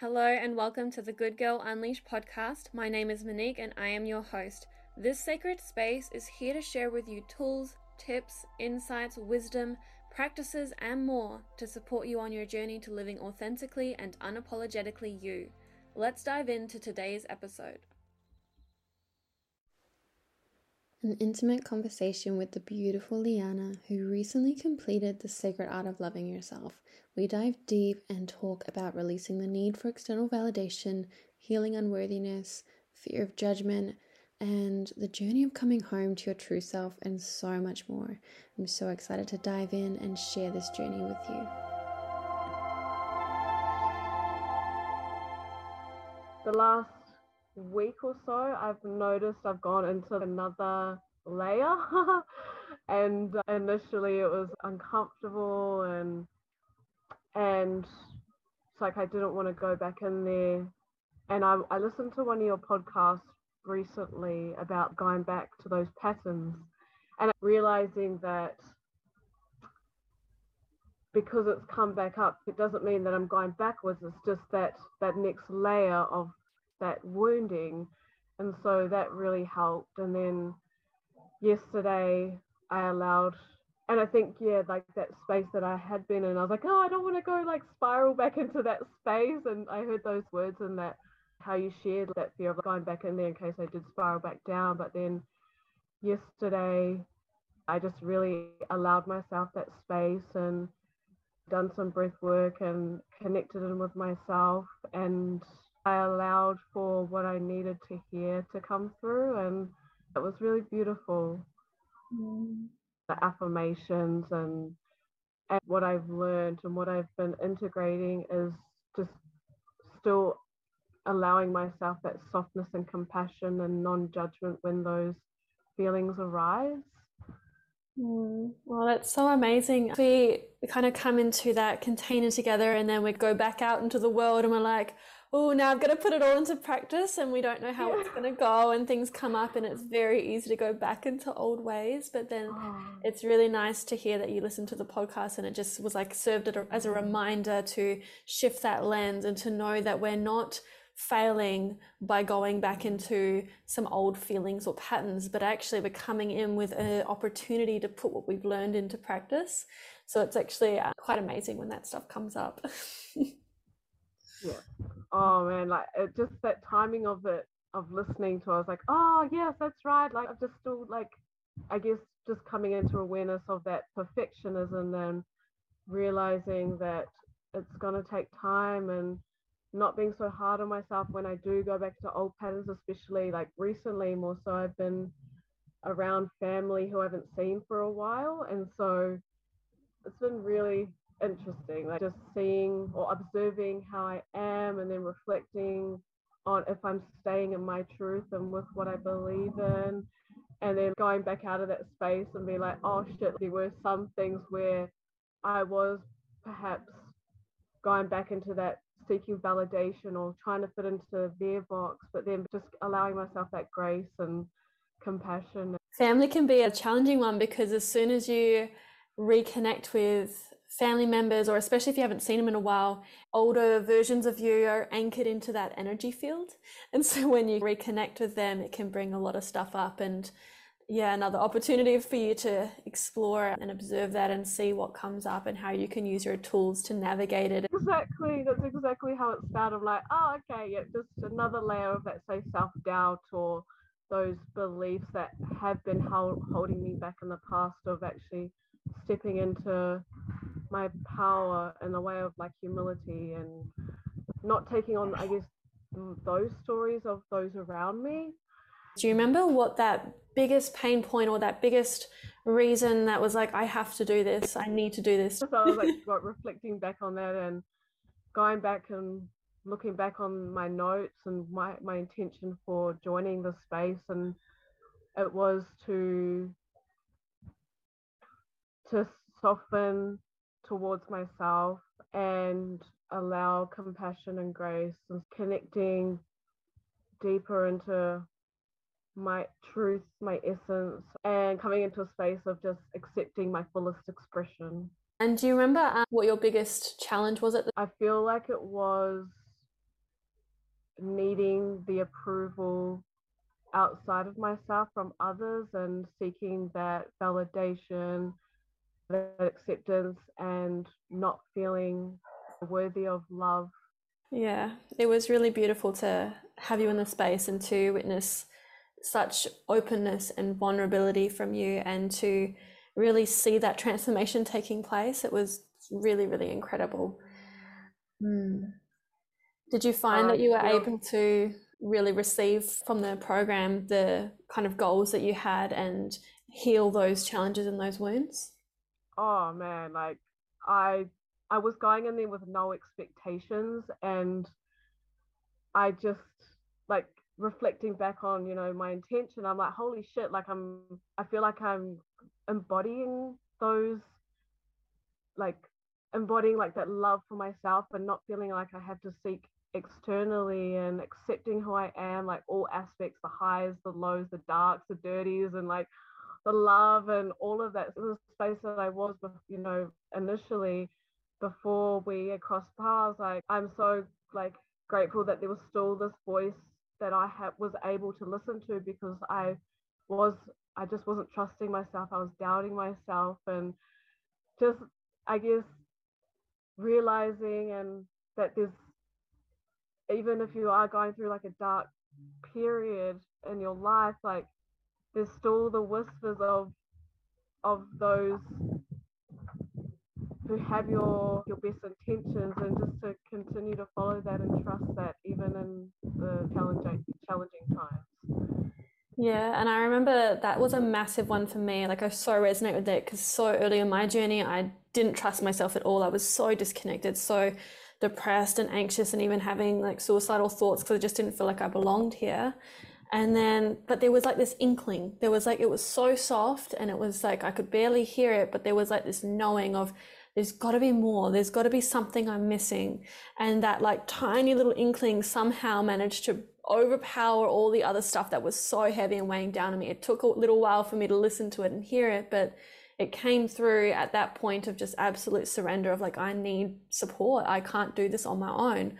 Hello and welcome to the Good Girl Unleashed podcast. My name is Monique and I am your host. This sacred space is here to share with you tools, tips, insights, wisdom, practices, and more to support you on your journey to living authentically and unapologetically you. Let's dive into today's episode. An intimate conversation with the beautiful Leianna, who recently completed the sacred art of loving yourself. We dive deep and talk about releasing the need for external validation, healing unworthiness, fear of judgment, and the journey of coming home to your true self, and so much more. I'm so excited to dive in and share this journey with you. The last week or so, I've noticed I've gone into another layer. and uh, initially it was uncomfortable and and it's like I didn't want to go back in there. And I, I listened to one of your podcasts recently about going back to those patterns and realizing that because it's come back up, it doesn't mean that I'm going backwards. It's just that that next layer of that wounding. And so that really helped. And then yesterday I allowed and I think yeah, like that space that I had been in, I was like, oh, I don't want to go like spiral back into that space. And I heard those words and that how you shared that fear of going back in there in case I did spiral back down. But then yesterday, I just really allowed myself that space and done some breath work and connected in with myself and I allowed for what I needed to hear to come through and it was really beautiful. Mm. The affirmations and and what I've learned and what I've been integrating is just still allowing myself that softness and compassion and non-judgment when those feelings arise. Mm, well, that's so amazing. We kind of come into that container together and then we go back out into the world and we're like, oh, now I've got to put it all into practice and we don't know how yeah. it's going to go and things come up and it's very easy to go back into old ways. But then oh. it's really nice to hear that you listened to the podcast and it just was like served as a reminder to shift that lens and to know that we're not failing by going back into some old feelings or patterns, but actually we're coming in with an opportunity to put what we've learned into practice. So it's actually uh, quite amazing when that stuff comes up. yeah oh man, like it just that timing of it of listening to, I was like, oh yes, that's right. Like I'm just still like, I guess just coming into awareness of that perfectionism and realizing that it's gonna take time and not being so hard on myself when I do go back to old patterns, especially like recently more so I've been around family who I haven't seen for a while. And so it's been really interesting, like just seeing or observing how I am and then reflecting on if I'm staying in my truth and with what I believe in. And then going back out of that space and be like, oh shit, there were some things where I was perhaps going back into that seeking validation or trying to fit into their box, but then just allowing myself that grace and compassion. Family can be a challenging one because as soon as you reconnect with family members, or especially if you haven't seen them in a while, older versions of you are anchored into that energy field. And so when you reconnect with them, it can bring a lot of stuff up. And yeah, another opportunity for you to explore and observe that and see what comes up and how you can use your tools to navigate it. Exactly. That's exactly how it started. Like, oh, okay, yeah, just another layer of that, say, self doubt or those beliefs that have been hold, holding me back in the past of actually stepping into my power in a way of like humility and not taking on, I guess, those stories of those around me. Do you remember what that biggest pain point or that biggest reason that was like, I have to do this, I need to do this? So I was like reflecting back on that and going back and looking back on my notes and my, my intention for joining the space and it was to to soften towards myself and allow compassion and grace and connecting deeper into my truth, my essence, and coming into a space of just accepting my fullest expression. And do you remember um, what your biggest challenge was at the I feel like it was needing the approval outside of myself from others and seeking that validation, that acceptance, and not feeling worthy of love. Yeah, it was really beautiful to have you in the space and to witness such openness and vulnerability from you and to really see that transformation taking place. It was really, really incredible. Mm. Did you find uh, that you were yeah. able to really receive from the program the kind of goals that you had and heal those challenges and those wounds? Oh man, like I I was going in there with no expectations and I just like reflecting back on, you know, my intention, I'm like, holy shit, like I'm I feel like I'm embodying those like embodying like that love for myself and not feeling like I have to seek externally and accepting who I am, like all aspects, the highs, the lows, the darks, the dirties, and like the love and all of that. the space that I was, you know, initially before we crossed paths. Like I'm so like grateful that there was still this voice that I had was able to listen to because I was I just wasn't trusting myself. I was doubting myself and just I guess realizing and that there's even if you are going through like a dark period in your life, like there's still the whispers of of those who have your your best intentions and just to continue to follow that and trust that even in the challenging challenging times yeah and i remember that was a massive one for me like i so resonate with that because so early in my journey i didn't trust myself at all i was so disconnected so depressed and anxious and even having like suicidal thoughts because I just didn't feel like I belonged here. And then, but there was like this inkling. There was like, it was so soft and it was like, I could barely hear it, but there was like this knowing of, there's got to be more. There's got to be something I'm missing. And that like tiny little inkling somehow managed to overpower all the other stuff that was so heavy and weighing down on me. It took a little while for me to listen to it and hear it, but it came through at that point of just absolute surrender of like, I need support. I can't do this on my own.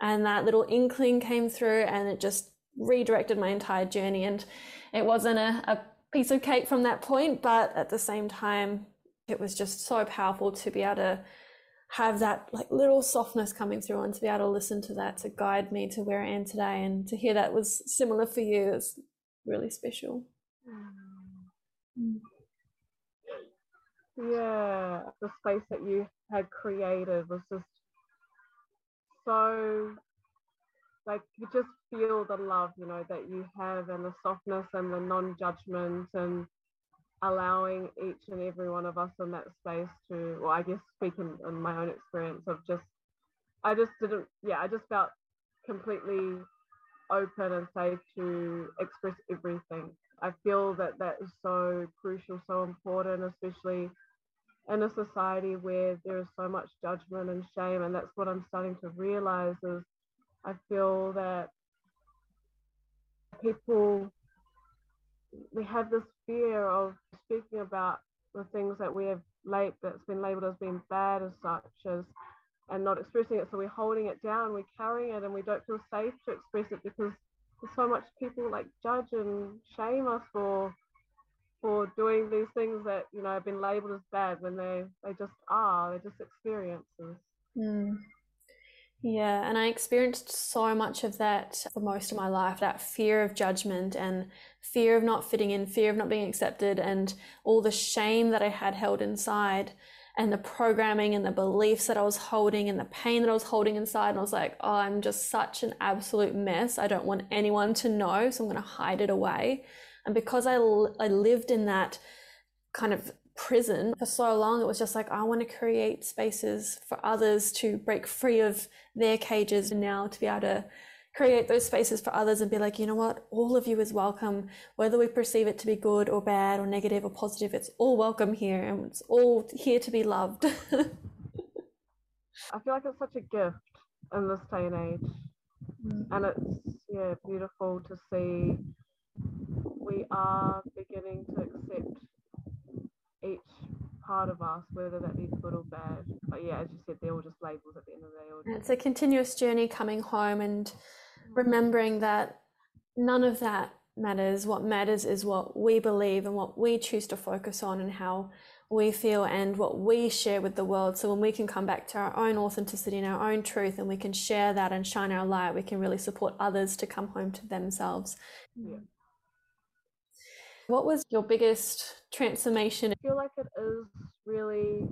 And that little inkling came through and it just redirected my entire journey. And it wasn't a, a piece of cake from that point, but at the same time, it was just so powerful to be able to have that like little softness coming through and to be able to listen to that to guide me to where I am today and to hear that was similar for you is really special. Mm yeah the space that you had created was just so like you just feel the love you know that you have and the softness and the non-judgment and allowing each and every one of us in that space to well i guess speaking on my own experience of just i just didn't yeah i just felt completely open and safe to express everything. I feel that that is so crucial so important especially in a society where there is so much judgment and shame and that's what i'm starting to realize is i feel that people we have this fear of speaking about the things that we have late that's been labeled as being bad as such as and not expressing it so we're holding it down we're carrying it and we don't feel safe to express it because there's so much people like judge and shame us for for doing these things that you know have been labeled as bad when they they just are they're just experiences mm. Yeah and i experienced so much of that for most of my life that fear of judgment and fear of not fitting in fear of not being accepted and all the shame that i had held inside and the programming and the beliefs that I was holding and the pain that I was holding inside. And I was like, oh, I'm just such an absolute mess. I don't want anyone to know. So I'm going to hide it away. And because I, I lived in that kind of prison for so long, it was just like, I want to create spaces for others to break free of their cages and now to be able to create those spaces for others and be like, you know what, all of you is welcome, whether we perceive it to be good or bad or negative or positive, it's all welcome here and it's all here to be loved. I feel like it's such a gift in this day and age. Mm-hmm. And it's yeah, beautiful to see we are beginning to accept part of us, whether that be good or bad. But yeah, as you said, they're all just labels at the end of the day. It's a continuous journey coming home and mm. remembering that none of that matters. What matters is what we believe and what we choose to focus on and how we feel and what we share with the world. So when we can come back to our own authenticity and our own truth and we can share that and shine our light, we can really support others to come home to themselves. Yeah. What was your biggest transformation? I feel like it is really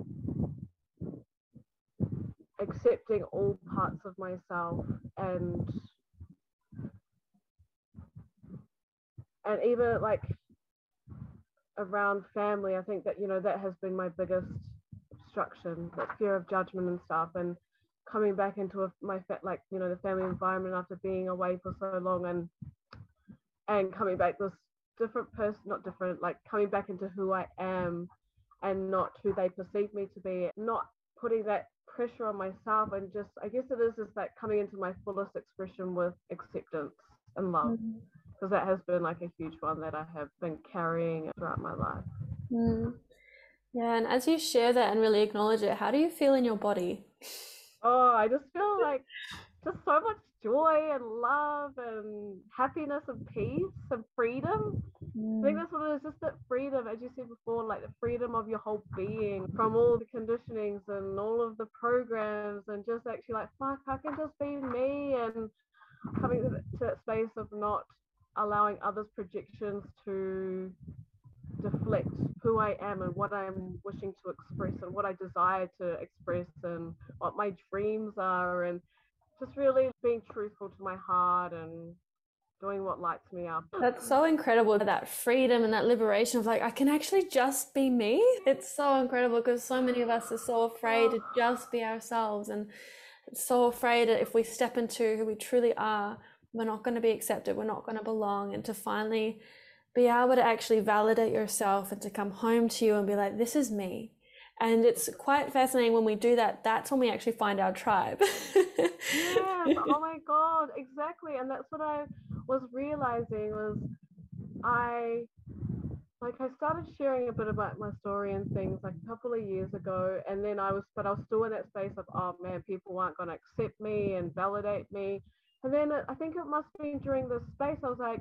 accepting all parts of myself and and even like around family i think that you know that has been my biggest obstruction that fear of judgment and stuff and coming back into a, my like you know the family environment after being away for so long and and coming back this different person not different like coming back into who i am and not who they perceive me to be not putting that pressure on myself and just i guess it is just that coming into my fullest expression with acceptance and love because that has been like a huge one that I have been carrying throughout my life. Mm. Yeah, and as you share that and really acknowledge it, how do you feel in your body? Oh, I just feel like just so much joy and love and happiness and peace and freedom. Mm. I think that's what it is, just that freedom, as you said before, like the freedom of your whole being from all the conditionings and all of the programs and just actually like, fuck, I can just be me and coming to that space of not allowing others' projections to deflect who I am and what I'm wishing to express and what I desire to express and what my dreams are and just really being truthful to my heart and doing what lights me up. That's so incredible that freedom and that liberation of like I can actually just be me. It's so incredible because so many of us are so afraid to oh. just be ourselves and so afraid that if we step into who we truly are, we're not going to be accepted, we're not going to belong, and to finally be able to actually validate yourself and to come home to you and be like, this is me. And it's quite fascinating when we do that. That's when we actually find our tribe. yes. Oh my God. Exactly. And that's what I was realizing was I like I started sharing a bit about my story and things like a couple of years ago, and then I was, but I was still in that space of, oh man, people aren't going to accept me and validate me. And then I think it must been during this space, I was like,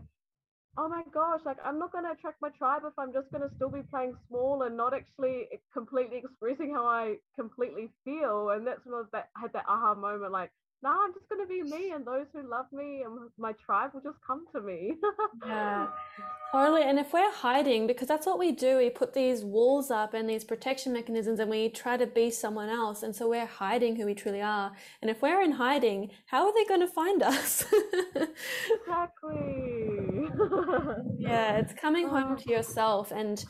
oh my gosh, like I'm not going to attract my tribe if I'm just going to still be playing small and not actually completely expressing how I completely feel. And that's when I, was that, had that aha moment, like, no, I'm just going to be me, and those who love me and my tribe will just come to me. yeah, totally. And if we're hiding, because that's what we do, we put these walls up and these protection mechanisms, and we try to be someone else. And so we're hiding who we truly are. And if we're in hiding, how are they going to find us? exactly. yeah, it's coming home to yourself and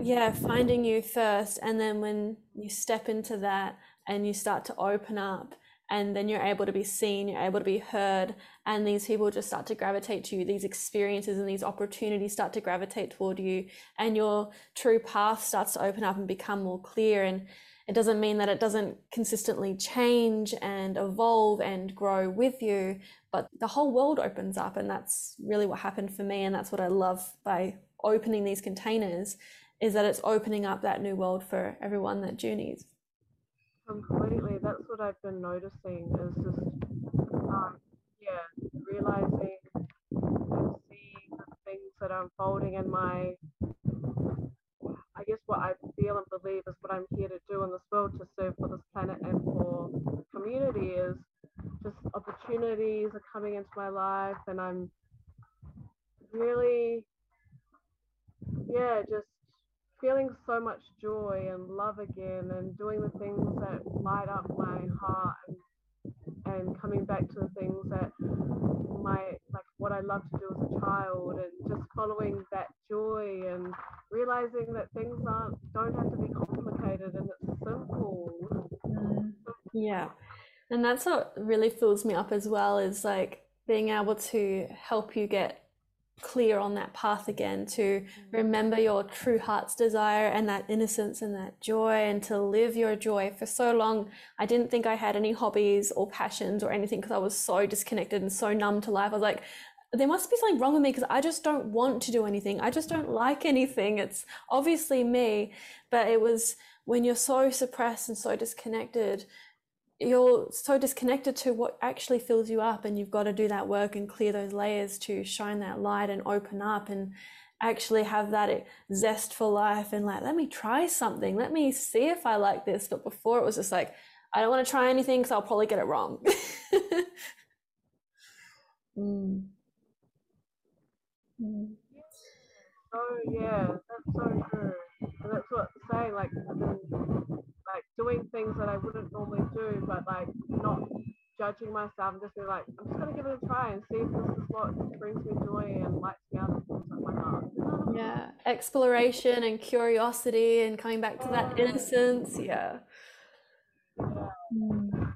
yeah, finding you first. And then when you step into that and you start to open up and then you're able to be seen, you're able to be heard, and these people just start to gravitate to you. These experiences and these opportunities start to gravitate toward you, and your true path starts to open up and become more clear. And it doesn't mean that it doesn't consistently change and evolve and grow with you, but the whole world opens up, and that's really what happened for me. And that's what I love by opening these containers is that it's opening up that new world for everyone that journeys. Completely. That's what I've been noticing is just, um, yeah, realizing and seeing the things that are unfolding in my, I guess what I feel and believe is what I'm here to do in this world to serve for this planet and for community is just opportunities are coming into my life and I'm really, yeah, just feeling so much joy and love again and doing the things that light up my heart and, and coming back to the things that my like what I love to do as a child and just following that joy and realizing that things aren't don't have to be complicated and it's simple. Mm, yeah. And that's what really fills me up as well is like being able to help you get clear on that path again to mm-hmm. remember your true heart's desire and that innocence and that joy and to live your joy. For so long i didn't think i had any hobbies or passions or anything because i was so disconnected and so numb to life. I was like there must be something wrong with me because i just don't want to do anything. I just don't like anything. It's obviously me but it was when you're so suppressed and so disconnected you're so disconnected to what actually fills you up and you've got to do that work and clear those layers to shine that light and open up and actually have that zest for life and like let me try something. Let me see if i like this. But before it was just like i don't want to try anything because i'll probably get it wrong. Mm. Mm. oh yeah. That's so true. And that's what saying like like doing things that I wouldn't normally do, but like not judging myself and just be like, I'm just gonna give it a try and see if this is what brings me joy and lights me up and up my heart. Yeah, exploration and curiosity and coming back to that innocence. Yeah. Yeah.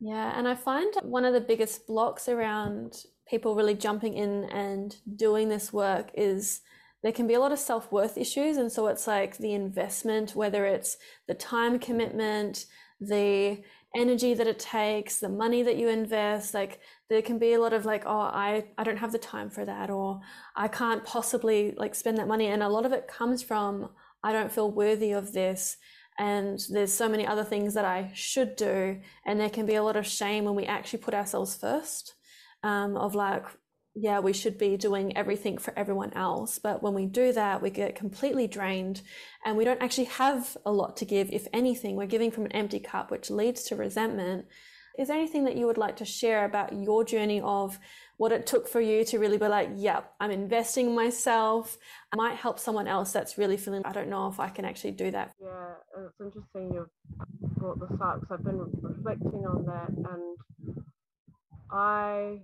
Yeah, and I find one of the biggest blocks around people really jumping in and doing this work is there can be a lot of self worth issues. And so it's like the investment, whether it's the time commitment, the energy that it takes, the money that you invest, like there can be a lot of like, oh, I, I don't have the time for that, or I can't possibly like spend that money. And a lot of it comes from, I don't feel worthy of this. And there's so many other things that I should do. And there can be a lot of shame when we actually put ourselves first. Um, of like, yeah, we should be doing everything for everyone else. But when we do that, we get completely drained and we don't actually have a lot to give. If anything, we're giving from an empty cup, which leads to resentment. Is there anything that you would like to share about your journey of what it took for you to really be like, yep, I'm investing in myself. I might help someone else that's really feeling, I don't know if I can actually do that. Yeah, it's interesting you've brought this up because I've been reflecting on that and I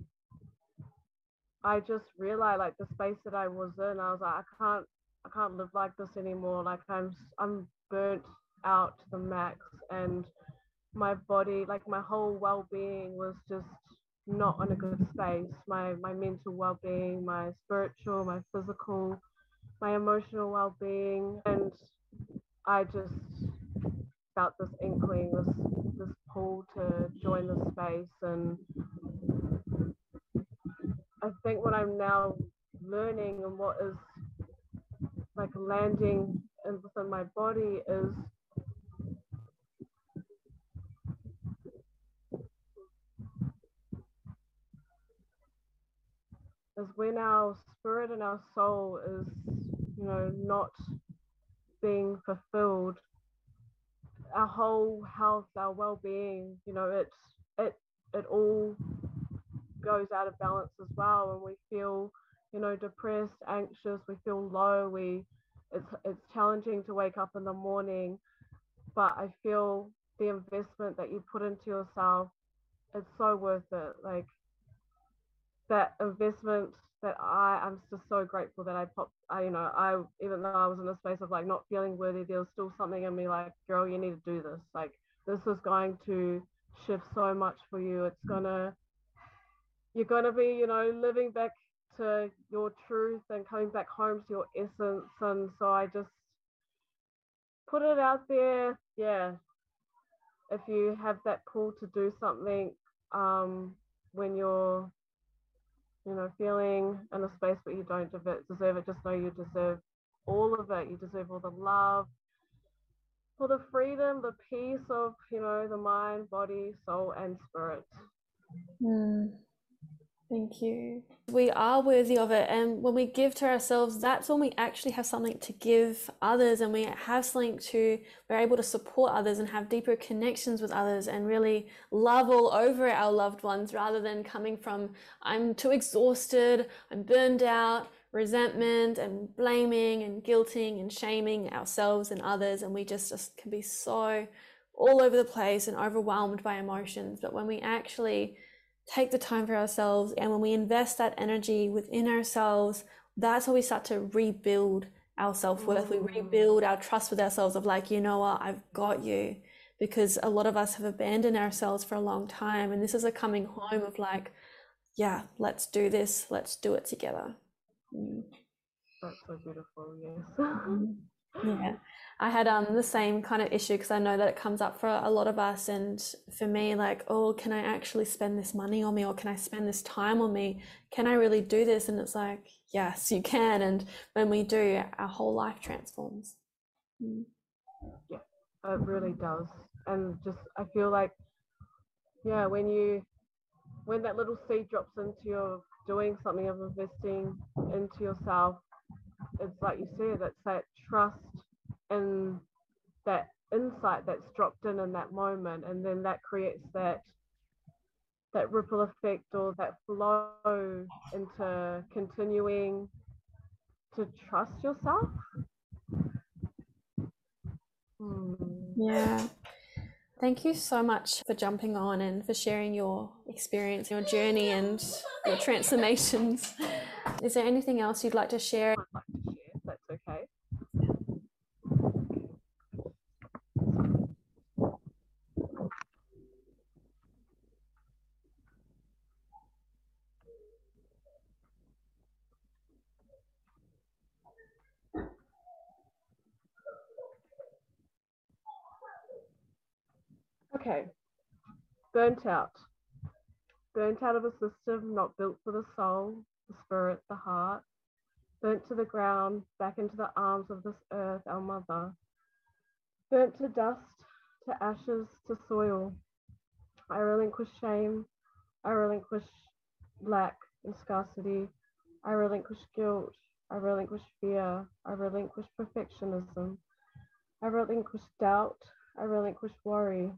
I just realized like the space that I was in, I was like, I can't, I can't live like this anymore. Like I'm, I'm burnt out to the max, and my body, like my whole well-being, was just not in a good space. My my mental well-being, my spiritual, my physical, my emotional well-being, and I just felt this inkling, this this pull to join the space and I think what I'm now learning and what is like landing within my body is is when our spirit and our soul is you know not being fulfilled our whole health our well-being you know it's it it all goes out of balance as well and we feel you know depressed anxious we feel low we it's it's challenging to wake up in the morning but i feel the investment that you put into yourself it's so worth it like that investment that i i'm just so grateful that i popped i you know i even though i was in a space of like not feeling worthy there was still something in me like girl you need to do this like this is going to shift so much for you it's gonna you're going to be, you know, living back to your truth and coming back home to your essence. And so I just put it out there. Yeah. If you have that pull to do something um, when you're, you know, feeling in a space where you don't deserve it, just know you deserve all of it. You deserve all the love, for the freedom, the peace of, you know, the mind, body, soul, and spirit. Mm. Thank you. We are worthy of it. And when we give to ourselves, that's when we actually have something to give others and we have something to, we're able to support others and have deeper connections with others and really love all over our loved ones rather than coming from, I'm too exhausted, I'm burned out, resentment and blaming and guilting and shaming ourselves and others. And we just, just can be so all over the place and overwhelmed by emotions. But when we actually take the time for ourselves. And when we invest that energy within ourselves, that's how we start to rebuild our self worth. We rebuild our trust with ourselves of like, you know what, I've got you. Because a lot of us have abandoned ourselves for a long time. And this is a coming home of like, yeah, let's do this, let's do it together. Mm. That's so beautiful, yes. Yeah. I had um the same kind of issue because I know that it comes up for a lot of us. And for me, like, oh, can I actually spend this money on me or can I spend this time on me? Can I really do this? And it's like, yes, you can. And when we do, our whole life transforms. Mm. Yeah, it really does. And just, I feel like yeah, when you when that little seed drops into your doing something of investing into yourself, it's like you said, it's that trust and that insight that's dropped in in that moment, and then that creates that that ripple effect or that flow into continuing to trust yourself. Hmm. Yeah. Thank you so much for jumping on and for sharing your experience, your journey, and your transformations. Is there anything else you'd like to share, if that's okay. Okay, burnt out. Burnt out of a system not built for the soul, the spirit, the heart. Burnt to the ground, back into the arms of this earth, our mother. Burnt to dust, to ashes, to soil. I relinquish shame. I relinquish lack and scarcity. I relinquish guilt. I relinquish fear. I relinquish perfectionism. I relinquish doubt. I relinquish worry.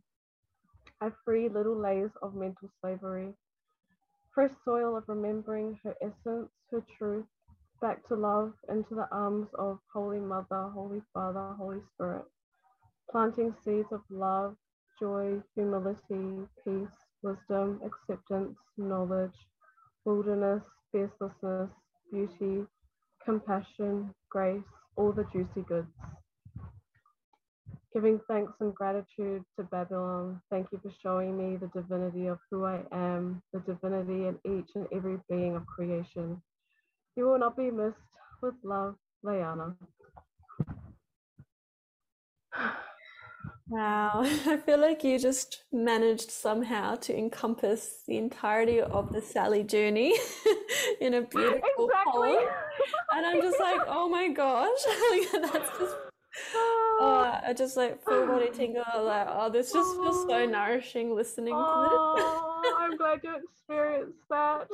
I free little layers of mental slavery. Fresh soil of remembering her essence, her truth, back to love, into the arms of Holy Mother, Holy Father, Holy Spirit. Planting seeds of love, joy, humility, peace, wisdom, acceptance, knowledge, wilderness, fiercelessness, beauty, compassion, grace, all the juicy goods. Giving thanks and gratitude to Babylon, thank you for showing me the divinity of who I am, the divinity in each and every being of creation. You will not be missed. With love, Leianna. Wow, I feel like you just managed somehow to encompass the entirety of the SALY journey in a beautiful Exactly. poem. And I'm just like, oh my gosh, that's just, oh, I just like full body tingle. Like, oh, this just feels so nourishing listening to Oh, I'm glad you experienced that.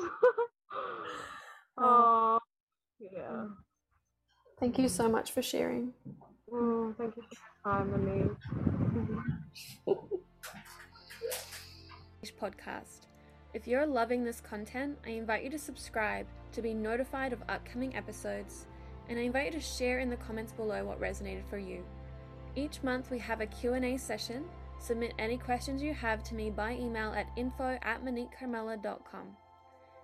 oh, yeah. Thank you so much for sharing. Mm, thank you for your time, Annie. podcast. If you're loving this content, I invite you to subscribe to be notified of upcoming episodes, and I invite you to share in the comments below what resonated for you. Each month we have a Q&A session. Submit any questions you have to me by email at info at moniquecarmela.com.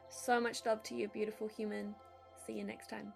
So much love to you, beautiful human. See you next time.